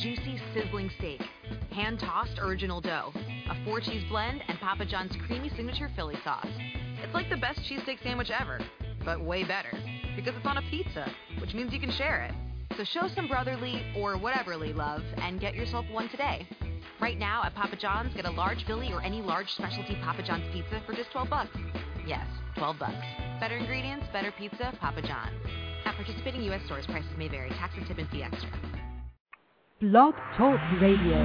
juicy, sizzling steak, hand tossed original dough, a four cheese blend, and Papa John's creamy signature Philly sauce. It's like the best cheesesteak sandwich ever, but way better because it's on a pizza, which means you can share it. So show some brotherly or whateverly love and get yourself one today. Right now at Papa John's, get a large Philly or any large specialty Papa John's pizza for just 12 bucks. Yes, 12 bucks. Better ingredients, better pizza, Papa John's. At participating U.S. stores, prices may vary. Taxes, and tip, and fee extra. Blog Talk Radio.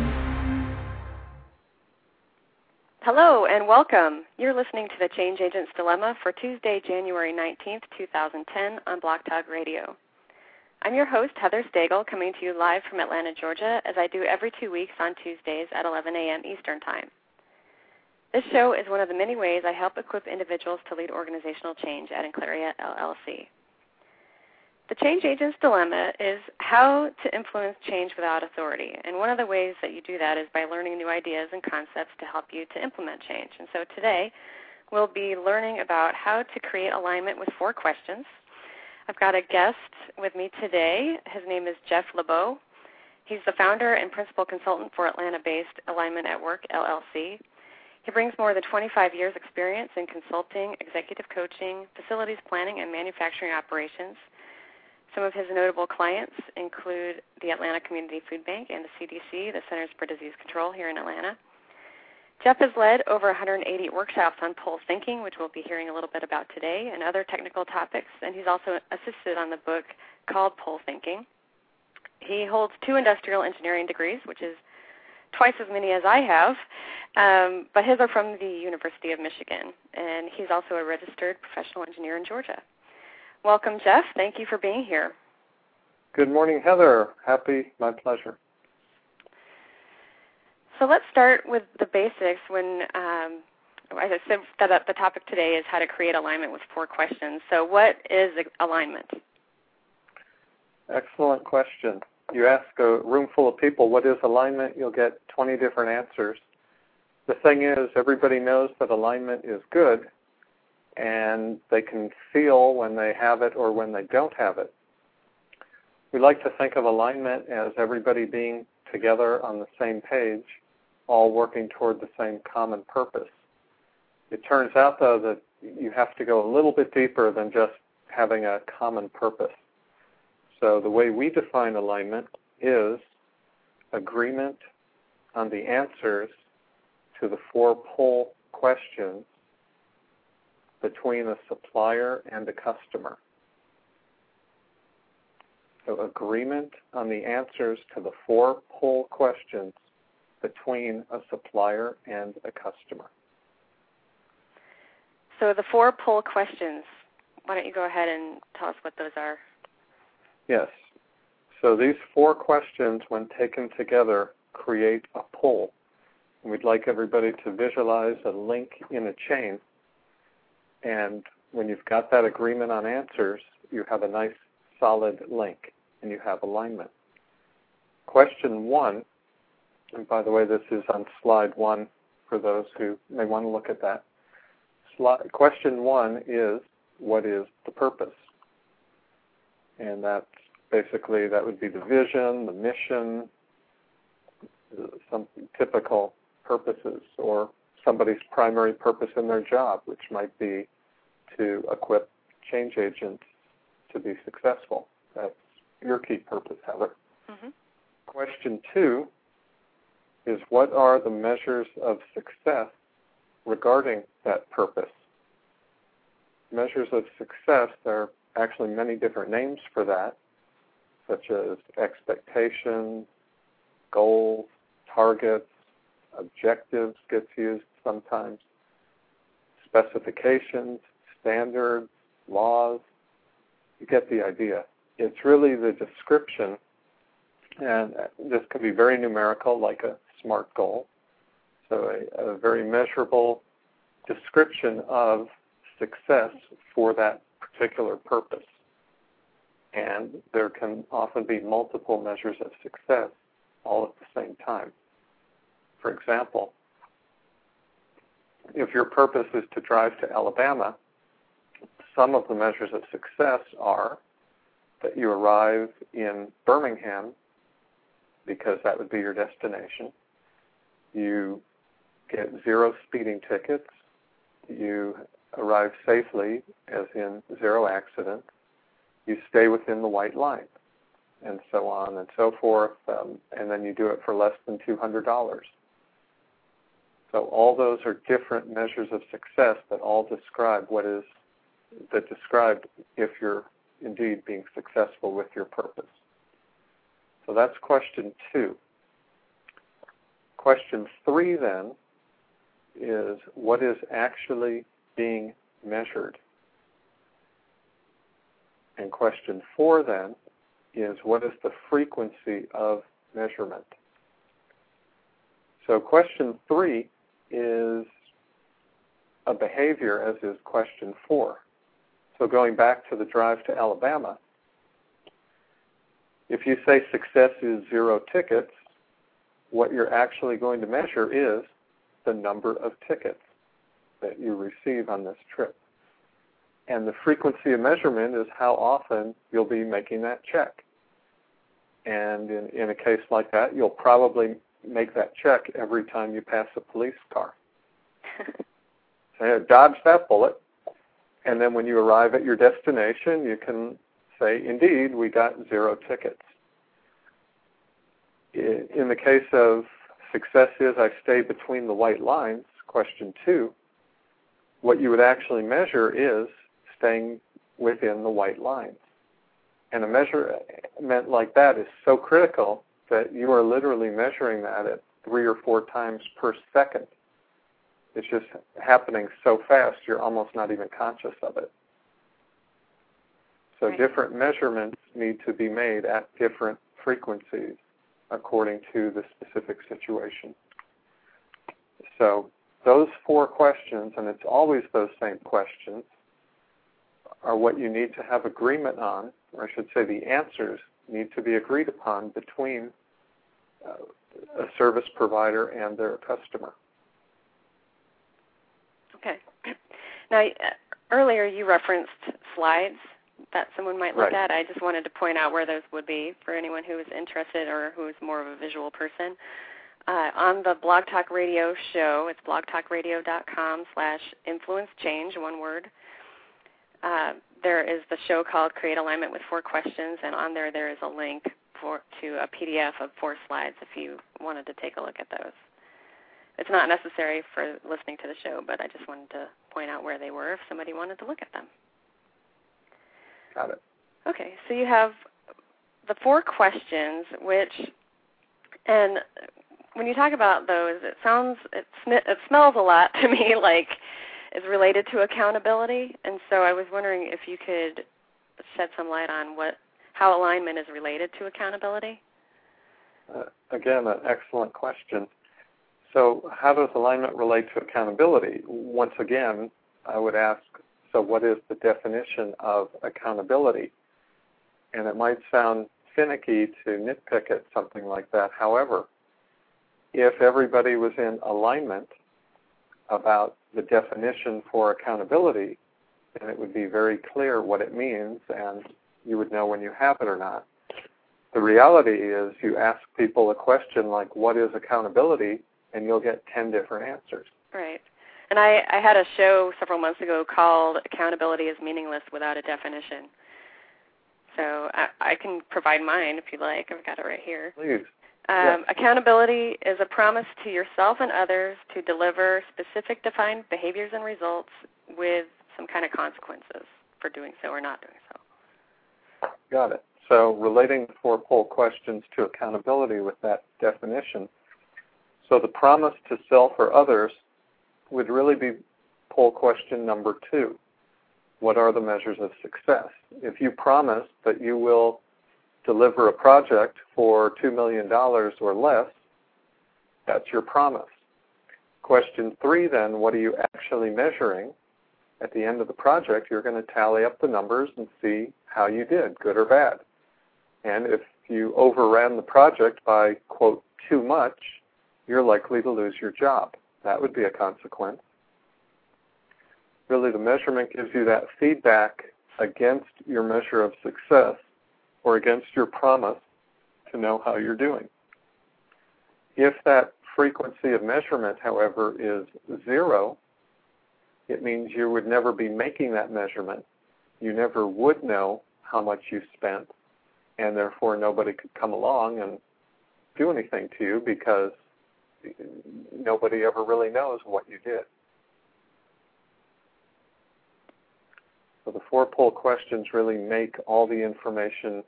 Hello and welcome. You're listening to the Change Agent's Dilemma for Tuesday, January 19th, 2010 on Blog Talk Radio. I'm your host, Heather Stagl, coming to you live from Atlanta, Georgia, as I do every two weeks on Tuesdays at 11 a.m. Eastern Time. This show is one of the many ways I help equip individuals to lead organizational change at Enclaria LLC. The change agent's dilemma is how to influence change without authority. And one of the ways that you do that is by learning new ideas and concepts to help you to implement change. And so today we'll be learning about how to create alignment with four questions. I've got a guest with me today. His name is Jeff LeBeau. He's the founder and principal consultant for Atlanta based Alignment at Work LLC. He brings more than 25 years' experience in consulting, executive coaching, facilities planning, and manufacturing operations. Some of his notable clients include the Atlanta Community Food Bank and the CDC, the Centers for Disease Control here in Atlanta. Jeff has led over 180 workshops on pull thinking, which we'll be hearing a little bit about today, and other technical topics, and he's also assisted on the book called Pull Thinking. He holds two industrial engineering degrees, which is twice as many as I have, um, but his are from the University of Michigan, and he's also a registered professional engineer in Georgia. Welcome, Jeff. Thank you for being here. Good morning, Heather. Happy, my pleasure. So let's start with the basics. When um, I said that the topic today is how to create alignment with four questions. So, what is alignment? Excellent question. You ask a room full of people, what is alignment? You'll get 20 different answers. The thing is, everybody knows that alignment is good, and they can feel when they have it or when they don't have it. We like to think of alignment as everybody being together on the same page, all working toward the same common purpose. It turns out, though, that you have to go a little bit deeper than just having a common purpose. So the way we define alignment is agreement on the answers to the four pull questions between a supplier and a customer. So agreement on the answers to the four pull questions between a supplier and a customer. So the four pull questions, why don't you go ahead and tell us what those are? Yes. So these four questions, when taken together, create a pull. And we'd like everybody to visualize a link in a chain and when you've got that agreement on answers, you have a nice solid link and you have alignment. Question one, and by the way, this is on slide one for those who may want to look at that. Question one is, what is the purpose? And that's basically, that would be the vision, the mission, some typical purposes, or somebody's primary purpose in their job, which might be to equip change agents to be successful. That's your key purpose, Heather. Mm-hmm. Question two is what are the measures of success regarding that purpose? Measures of success, there are actually many different names for that, such as expectations, goals, targets, objectives gets used sometimes, specifications, standards, laws. You get the idea. It's really the description, and this can be very numerical, like a SMART goal. So, a, a very measurable description of success for that particular purpose. And there can often be multiple measures of success all at the same time. For example, if your purpose is to drive to Alabama, some of the measures of success are that you arrive in Birmingham because that would be your destination. You get zero speeding tickets. You arrive safely, as in zero accidents. You stay within the white line, and so on and so forth. Um, and then you do it for less than $200. So all those are different measures of success that all describe what is that describe if you're indeed being successful with your purpose. So that's question two. Question three then is what is actually being measured? And question four then is what is the frequency of measurement? So question three is a behavior, as is question four. So going back to the drive to Alabama, if you say success is zero tickets, what you're actually going to measure is the number of tickets that you receive on this trip. And the frequency of measurement is how often you'll be making that check. And in, in a case like that, you'll probably make that check every time you pass a police car. Say, dodge that bullet. And then when you arrive at your destination, you can say, indeed, we got zero tickets. In the case of success is I stay between the white lines, question two, what you would actually measure is staying within the white lines. And a measurement uh, like that is so critical that you are literally measuring that at three or four times per second. It's just happening so fast you're almost not even conscious of it. So right. different measurements need to be made at different frequencies according to the specific situation. So those four questions, and it's always those same questions, are what you need to have agreement on, or I should say the answers need to be agreed upon between a service provider and their customer. Okay. Now, uh, earlier you referenced slides that someone might look right. at. I just wanted to point out where those would be for anyone who is interested or who is more of a visual person. Uh, on the Blog Talk Radio show, it's blogtalkradio.com slash influence change, one word. Uh, there is the show called Create Alignment with Four Questions, and on there there is a link for to a PDF of four slides if you wanted to take a look at those. It's not necessary for listening to the show, but I just wanted to point out where they were if somebody wanted to look at them. Got it. Okay, so you have the four questions, which, and when you talk about those, it sounds, it, sm- it smells a lot to me like is related to accountability. And so I was wondering if you could shed some light on what how alignment is related to accountability. Uh, again, an excellent question. So, how does alignment relate to accountability? Once again, I would ask so, what is the definition of accountability? And it might sound finicky to nitpick at something like that. However, if everybody was in alignment about the definition for accountability, then it would be very clear what it means and you would know when you have it or not. The reality is you ask people a question like, What is accountability? and you'll get 10 different answers. Right. And I, I had a show several months ago called Accountability is Meaningless Without a Definition. So I, I can provide mine if you'd like. I've got it right here. Please. Um, yes. Accountability is a promise to yourself and others to deliver specific defined behaviors and results with some kind of consequences for doing so or not doing so. Got it. So relating the four pull questions to accountability with that definition. So the promise to self or others would really be pull question number two. What are the measures of success? If you promise that you will deliver a project for $2 million or less, that's your promise. Question three then, what are you actually measuring? At the end of the project, you're going to tally up the numbers and see how you did, good or bad. And if you overran the project by, quote, too much, you're likely to lose your job. That would be a consequence. Really, the measurement gives you that feedback against your measure of success or against your promise to know how you're doing. If that frequency of measurement, however, is zero, it means you would never be making that measurement. You never would know how much you spent, and therefore nobody could come along and do anything to you because nobody ever really knows what you did. So the four pull questions really make all the information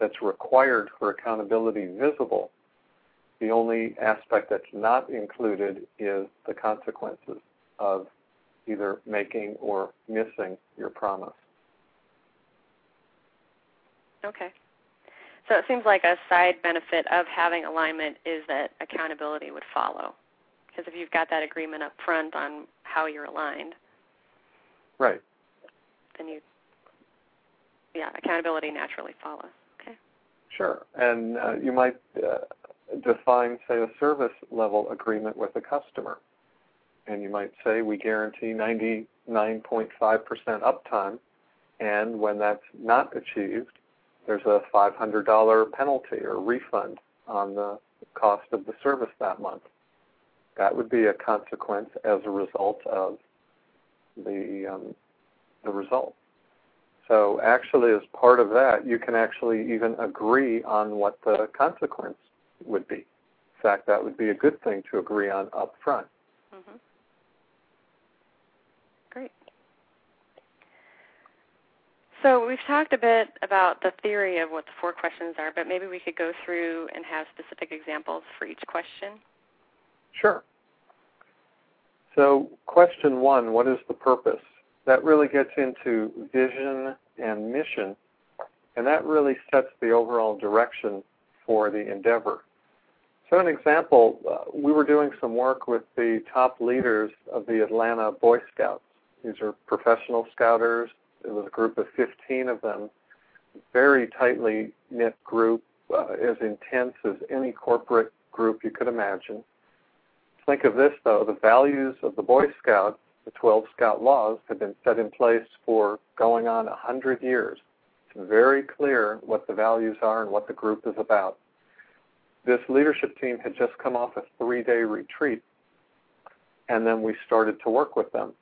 that's required for accountability visible. The only aspect that's not included is the consequences of either making or missing your promise. Okay. So it seems like a side benefit of having alignment is that accountability would follow. Because if you've got that agreement up front on how you're aligned, right, then you, yeah, accountability naturally follows. Okay. Sure, and uh, you might uh, define, say, a service level agreement with a customer, and you might say we guarantee 99.5% uptime, and when that's not achieved, there's a $500 penalty or refund on the cost of the service that month. That would be a consequence as a result of the um, the result. So actually, as part of that, you can actually even agree on what the consequence would be. In fact, that would be a good thing to agree on up front. Mm-hmm. Great. So we've talked a bit about the theory of what the four questions are, but maybe we could go through and have specific examples for each question. Sure. So, question one what is the purpose? That really gets into vision and mission, and that really sets the overall direction for the endeavor. So, an example, uh, we were doing some work with the top leaders of the Atlanta Boy Scouts. These are professional scouters. It was a group of 15 of them, very tightly knit group, uh, as intense as any corporate group you could imagine. Think of this, though the values of the Boy Scouts, the 12 Scout laws, have been set in place for going on 100 years. It's very clear what the values are and what the group is about. This leadership team had just come off a three day retreat, and then we started to work with them.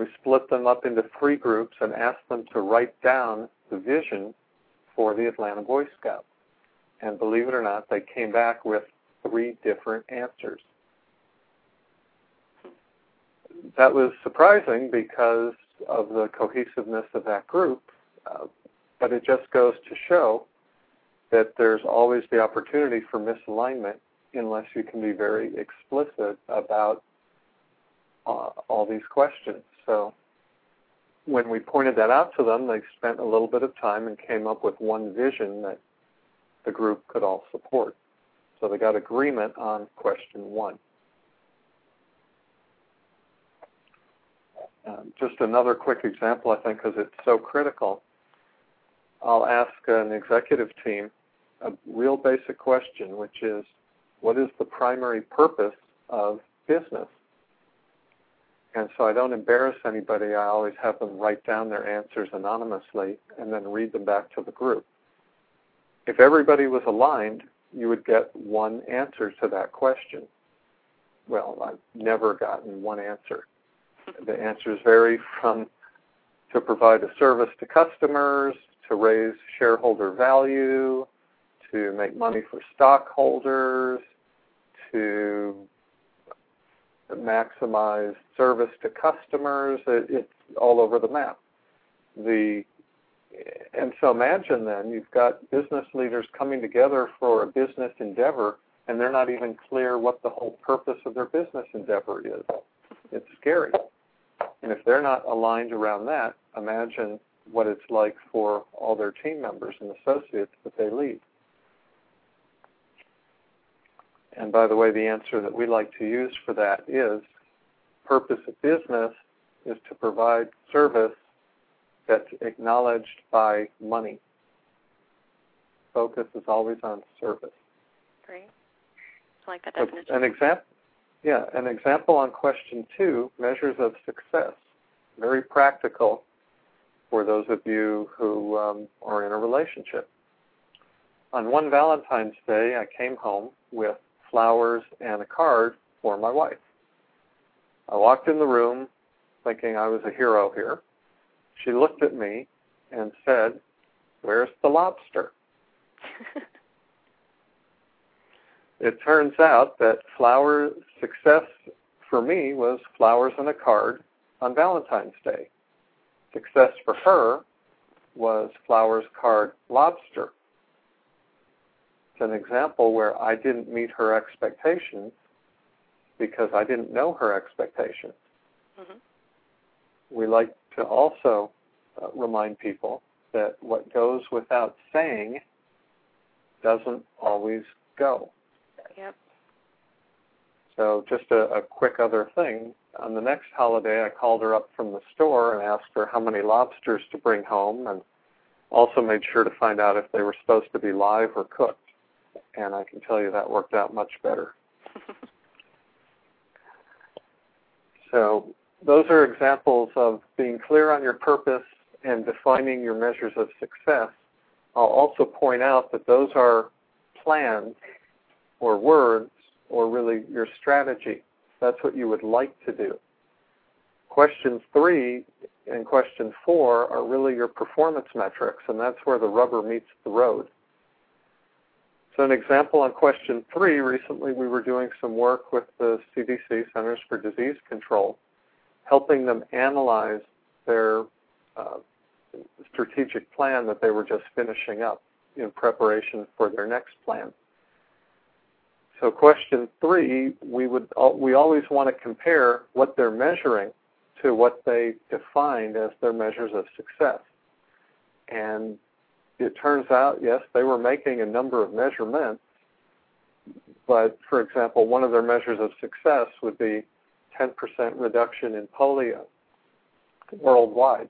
We split them up into three groups and asked them to write down the vision for the Atlanta Boy Scouts. And believe it or not, they came back with three different answers that was surprising because of the cohesiveness of that group. Uh, but it just goes to show that there's always the opportunity for misalignment unless you can be very explicit about uh, all these questions. So when we pointed that out to them, they spent a little bit of time and came up with one vision that the group could all support. So they got agreement on question one. Um, just another quick example, I think, because it's so critical. I'll ask an executive team a real basic question, which is what is the primary purpose of business? And so I don't embarrass anybody. I always have them write down their answers anonymously and then read them back to the group. If everybody was aligned, you would get one answer to that question. Well, I've never gotten one answer the answers vary from to provide a service to customers, to raise shareholder value, to make money for stockholders, to maximize service to customers. It, it's all over the map. The and so imagine then you've got business leaders coming together for a business endeavor and they're not even clear what the whole purpose of their business endeavor is. It's scary. And if they're not aligned around that, imagine what it's like for all their team members and associates that they lead. And by the way, the answer that we like to use for that is purpose of business is to provide service that's acknowledged by money. Focus is always on service. Great. I like that definition. An example yeah, an example on question two measures of success. Very practical for those of you who um, are in a relationship. On one Valentine's Day, I came home with flowers and a card for my wife. I walked in the room thinking I was a hero here. She looked at me and said, Where's the lobster? it turns out that flower success for me was flowers and a card on Valentine's Day. Success for her was flowers, card, lobster. An example where I didn't meet her expectations because I didn't know her expectations. Mm-hmm. We like to also uh, remind people that what goes without saying doesn't always go. Yep. So just a, a quick other thing. On the next holiday, I called her up from the store and asked her how many lobsters to bring home, and also made sure to find out if they were supposed to be live or cooked. And I can tell you that worked out much better. so those are examples of being clear on your purpose and defining your measures of success. I'll also point out that those are plans or words or really your strategy. That's what you would like to do. Question three and question four are really your performance metrics, and that's where the rubber meets the road. So, an example on question three recently, we were doing some work with the CDC, Centers for Disease Control, helping them analyze their uh, strategic plan that they were just finishing up in preparation for their next plan. So question three, we would we always want to compare what they're measuring to what they defined as their measures of success. And it turns out, yes, they were making a number of measurements, but for example, one of their measures of success would be 10% reduction in polio worldwide.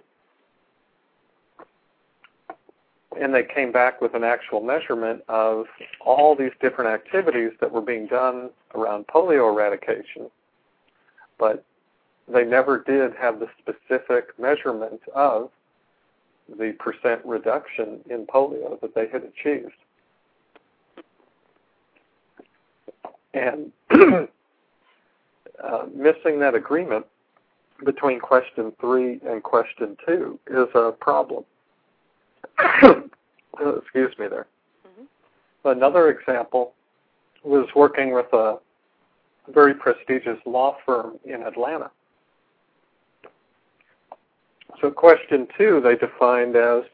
And they came back with an actual measurement of all these different activities that were being done around polio eradication, but they never did have the specific measurement of the percent reduction in polio that they had achieved. And uh, missing that agreement between question three and question two is a problem. Excuse me there. Mm-hmm. Another example was working with a very prestigious law firm in Atlanta. So, question two they defined as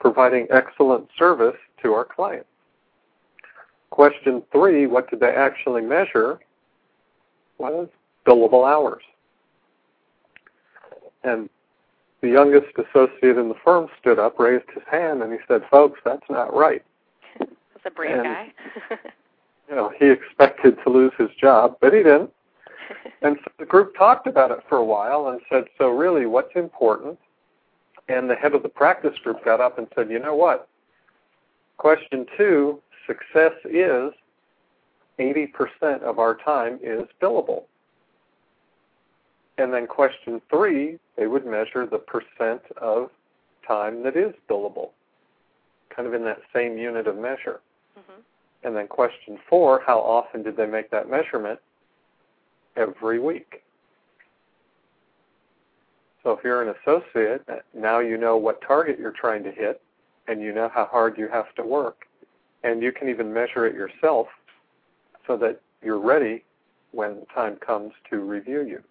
providing excellent service to our clients. Question three, what did they actually measure? Was billable hours. And the youngest associate in the firm stood up, raised his hand, and he said, "Folks, that's not right." That's a brave and, guy. you know, he expected to lose his job, but he didn't. and so the group talked about it for a while and said, "So really, what's important?" And the head of the practice group got up and said, "You know what? Question two: success is 80% of our time is billable." And then question three, they would measure the percent of time that is billable, kind of in that same unit of measure. Mm-hmm. And then question four, how often did they make that measurement? Every week. So if you're an associate, now you know what target you're trying to hit, and you know how hard you have to work, and you can even measure it yourself so that you're ready when time comes to review you.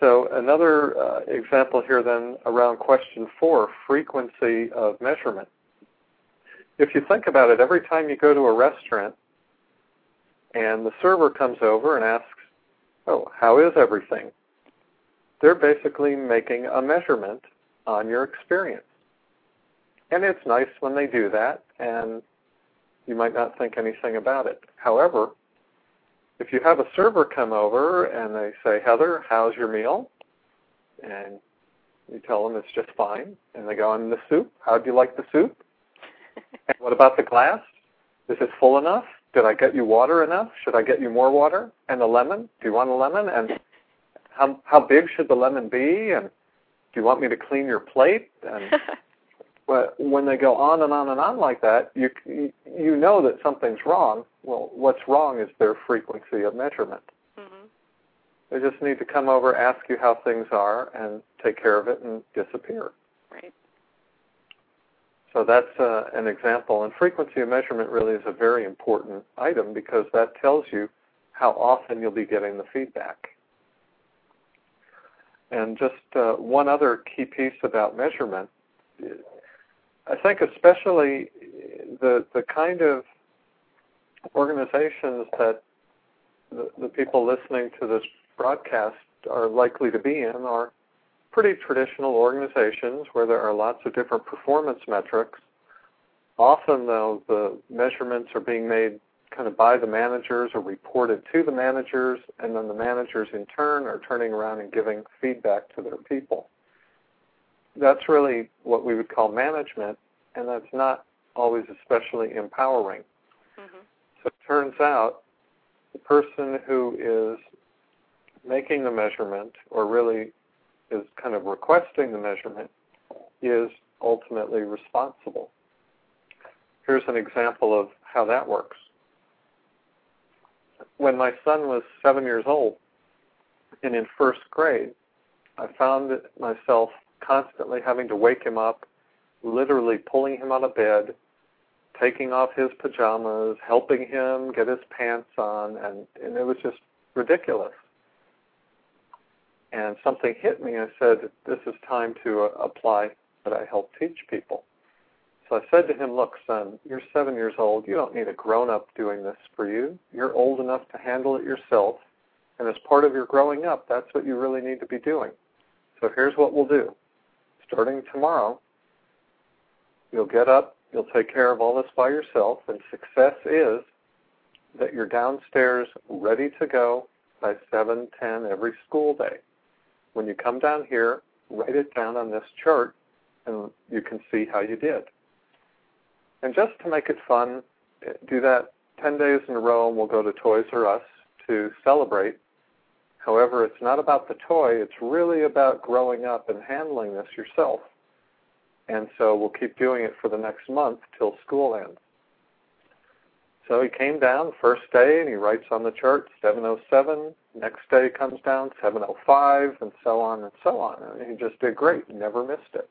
So another uh, example here then around question four, frequency of measurement. If you think about it, every time you go to a restaurant and the server comes over and asks, oh, how is everything? They're basically making a measurement on your experience. And it's nice when they do that, and you might not think anything about it. However, if you have a server come over and they say, Heather, how's your meal? And you tell them it's just fine. And they go, on the soup? How do you like the soup? and what about the glass? Is it full enough? Did I get you water enough? Should I get you more water? And a lemon? Do you want a lemon? And how how big should the lemon be? And do you want me to clean your plate? And But when they go on and on and on like that, you you know that something's wrong. Well, what's wrong is their frequency of measurement. Mhm. They just need to come over, ask you how things are, and take care of it and disappear. Right. So that's uh, an example. And frequency of measurement really is a very important item because that tells you how often you'll be getting the feedback. And just uh, one other key piece about measurement, I think especially the the kind of organizations that the, the people listening to this broadcast are likely to be in are pretty traditional organizations where there are lots of different performance metrics. Often, though, the measurements are being made kind of by the managers or reported to the managers, and then the managers in turn are turning around and giving feedback to their people. That's really what we would call management, and that's not always especially empowering. Mhm. So it turns out the person who is making the measurement, or really is kind of requesting the measurement, is ultimately responsible. Here's an example of how that works. When my son was seven years old and in first grade, I found myself constantly having to wake him up, literally pulling him out of bed, taking off his pajamas, helping him get his pants on, and, and it was just ridiculous. And something hit me. I said, This is time to uh, apply what I help teach people. So I said to him, Look, son, you're seven years old. You don't need a grown up doing this for you. You're old enough to handle it yourself. And as part of your growing up, that's what you really need to be doing. So here's what we'll do. Starting tomorrow, you'll get up, you'll take care of all this by yourself, and success is that you're downstairs ready to go by 7:10 every school day. When you come down here, write it down on this chart, and you can see how you did. And just to make it fun, do that 10 days in a row, and we'll go to Toys R Us to celebrate. However, it's not about the toy, it's really about growing up and handling this yourself. And so we'll keep doing it for the next month till school ends. So he came down first day and he writes on the chart 707. Next day comes down 705 and so on and so on. And he just did great. Never missed it.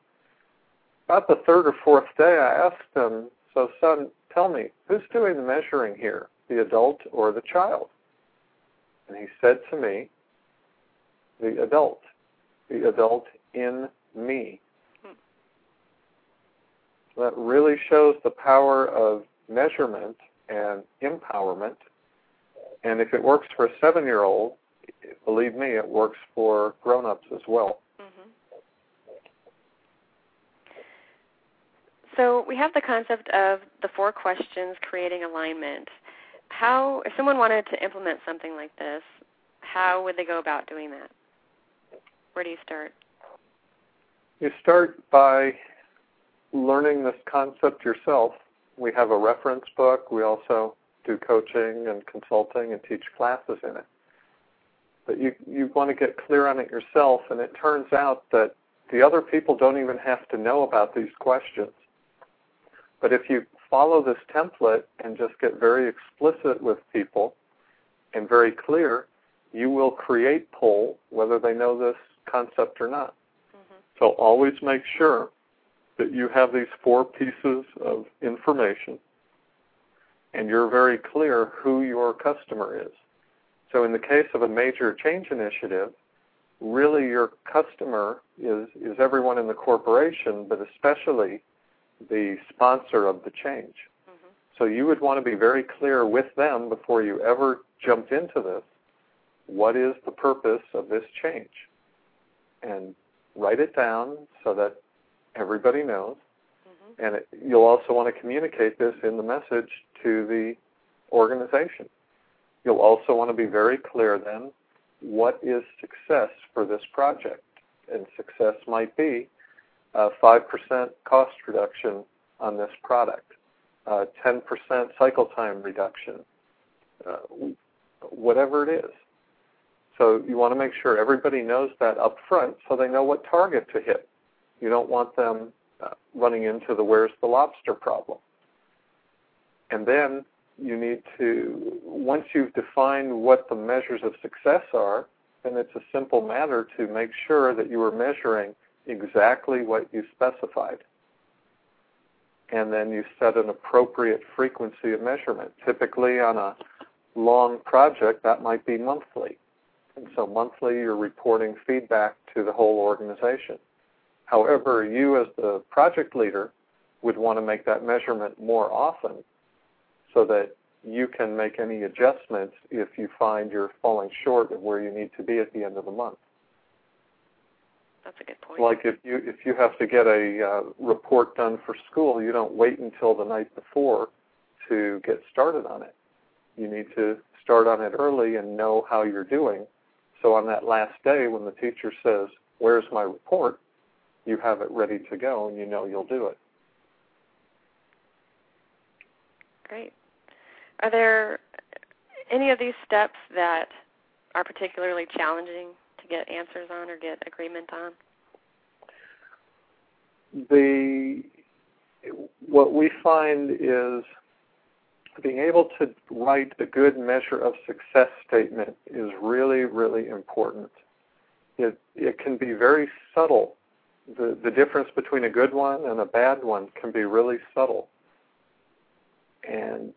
About the third or fourth day, I asked him, "So, son, tell me, who's doing the measuring here, the adult or the child?" And he said to me, "The adult, the adult in me." Hmm. That really shows the power of measurement and empowerment. And if it works for a seven year old, believe me, it works for grown ups as well. Mhm. So we have the concept of the four questions creating alignment. How, if someone wanted to implement something like this, how would they go about doing that? Where do you start? You start by learning this concept yourself. We have a reference book. We also do coaching and consulting and teach classes in it. But you you want to get clear on it yourself, and it turns out that the other people don't even have to know about these questions. But if you follow this template and just get very explicit with people and very clear, you will create pull whether they know this concept or not. Mm-hmm. So always make sure that you have these four pieces of information and you're very clear who your customer is. So in the case of a major change initiative, really your customer is, is everyone in the corporation, but especially the sponsor of the change. Mm-hmm. So you would want to be very clear with them before you ever jump into this. What is the purpose of this change? And write it down so that everybody knows. Mm-hmm. And it, you'll also want to communicate this in the message to the organization. You'll also want to be very clear then what is success for this project. And success might be uh, 5% cost reduction on this product, uh, 10% cycle time reduction, uh, whatever it is. So you want to make sure everybody knows that up front so they know what target to hit. You don't want them uh, running into the where's the lobster problem. And then you need to, once you've defined what the measures of success are, then it's a simple matter to make sure that you are measuring exactly what you specified. And then you set an appropriate frequency of measurement. Typically, on a long project, that might be monthly. And so, monthly, you're reporting feedback to the whole organization. However, you as the project leader would want to make that measurement more often so that you can make any adjustments if you find you're falling short of where you need to be at the end of the month. That's a good point. Like if you if you have to get a uh, report done for school, you don't wait until the night before to get started on it. You need to start on it early and know how you're doing. So on that last day when the teacher says, "Where's my report?" You have it ready to go and you know you'll do it. Great. Are there any of these steps that are particularly challenging to get answers on or get agreement on? The what we find is being able to write a good measure of success statement is really, really important. It it can be very subtle. The the difference between a good one and a bad one can be really subtle. And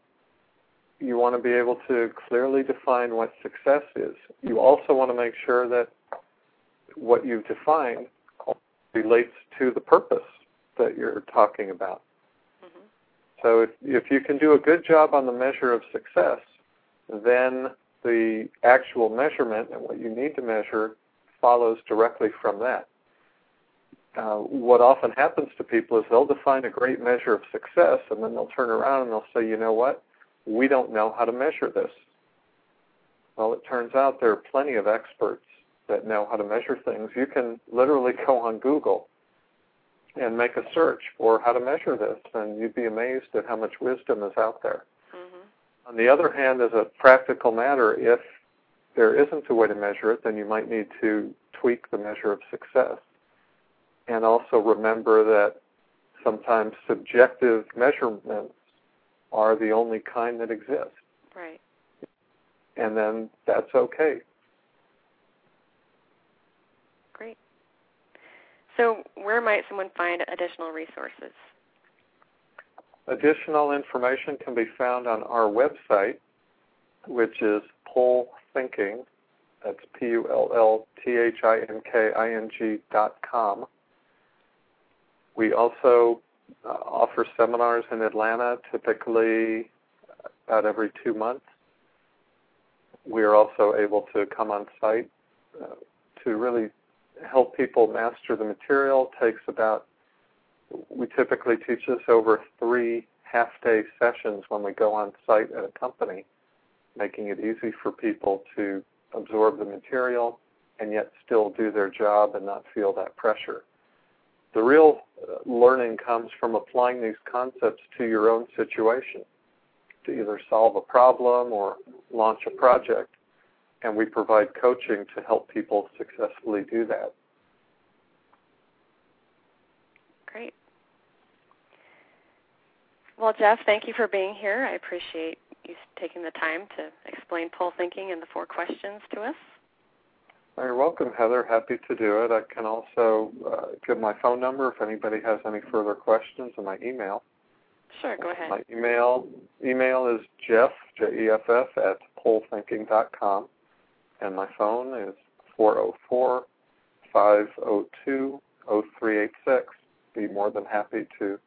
you want to be able to clearly define what success is. You also want to make sure that what you've defined relates to the purpose that you're talking about. Mm-hmm. So if, if you can do a good job on the measure of success, then the actual measurement and what you need to measure follows directly from that. Uh, what often happens to people is they'll define a great measure of success and then they'll turn around and they'll say, you know what, we don't know how to measure this. Well, it turns out there are plenty of experts that know how to measure things. You can literally go on Google and make a search for how to measure this, and you'd be amazed at how much wisdom is out there. Mm-hmm. On the other hand, as a practical matter, if there isn't a way to measure it, then you might need to tweak the measure of success. And also remember that sometimes subjective measurements are the only kind that exist. Right. And then that's okay. Great. So, where might someone find additional resources? Additional information can be found on our website, which is Pull Thinking. That's P U L L T H I N K I N G dot com. We also uh, offer seminars in Atlanta, typically about every two months. We are also able to come on site uh, to really help people master the material. Takes about we typically teach this over three half-day sessions when we go on site at a company, making it easy for people to absorb the material and yet still do their job and not feel that pressure. The real uh, learning comes from applying these concepts to your own situation to either solve a problem or launch a project. And we provide coaching to help people successfully do that. Great. Well, Jeff, thank you for being here. I appreciate you taking the time to explain pull thinking and the four questions to us. You're welcome, Heather. Happy to do it. I can also uh, give my phone number if anybody has any further questions and my email. Sure, go ahead. My email email is jeff, J-E-F-F, at pullthinking.com, and my phone is 404 502 0386. Be more than happy to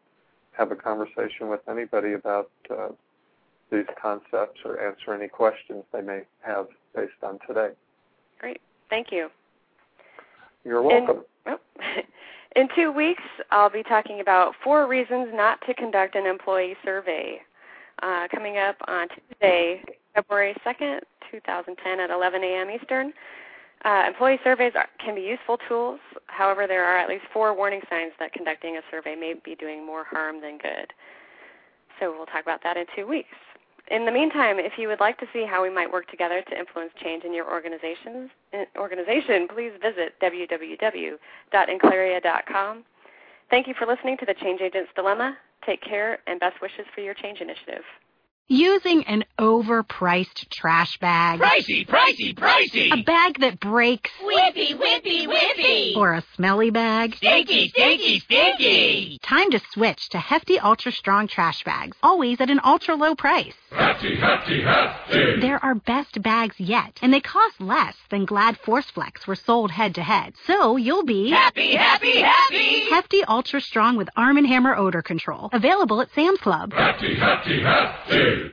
have a conversation with anybody about uh, these concepts or answer any questions they may have based on today. Great. Thank you. You're welcome. In, oh, in two weeks, I'll be talking about four reasons not to conduct an employee survey. Uh, coming up on Tuesday, February 2nd, 2010 at 11 a.m. Eastern. Uh, employee surveys are, can be useful tools. However, there are at least four warning signs that conducting a survey may be doing more harm than good. So we'll talk about that in two weeks. In the meantime, if you would like to see how we might work together to influence change in your organizations, organization, please visit www.enclaria.com. Thank you for listening to the Change Agent's Dilemma. Take care and best wishes for your change initiative. Using an overpriced trash bag. Pricey, pricey, pricey! A bag that breaks. Whippy, whippy, whippy! Or a smelly bag. Stinky, stinky, stinky! Time to switch to hefty, ultra strong trash bags, always at an ultra low price. Hefty, hefty, hefty! They're our best bags yet, and they cost less than Glad Force Flex were sold head to head. So you'll be happy, happy, happy! Hefty, ultra strong with Arm & Hammer odor control. Available at Sam's Club. Hefty, hefty, hefty!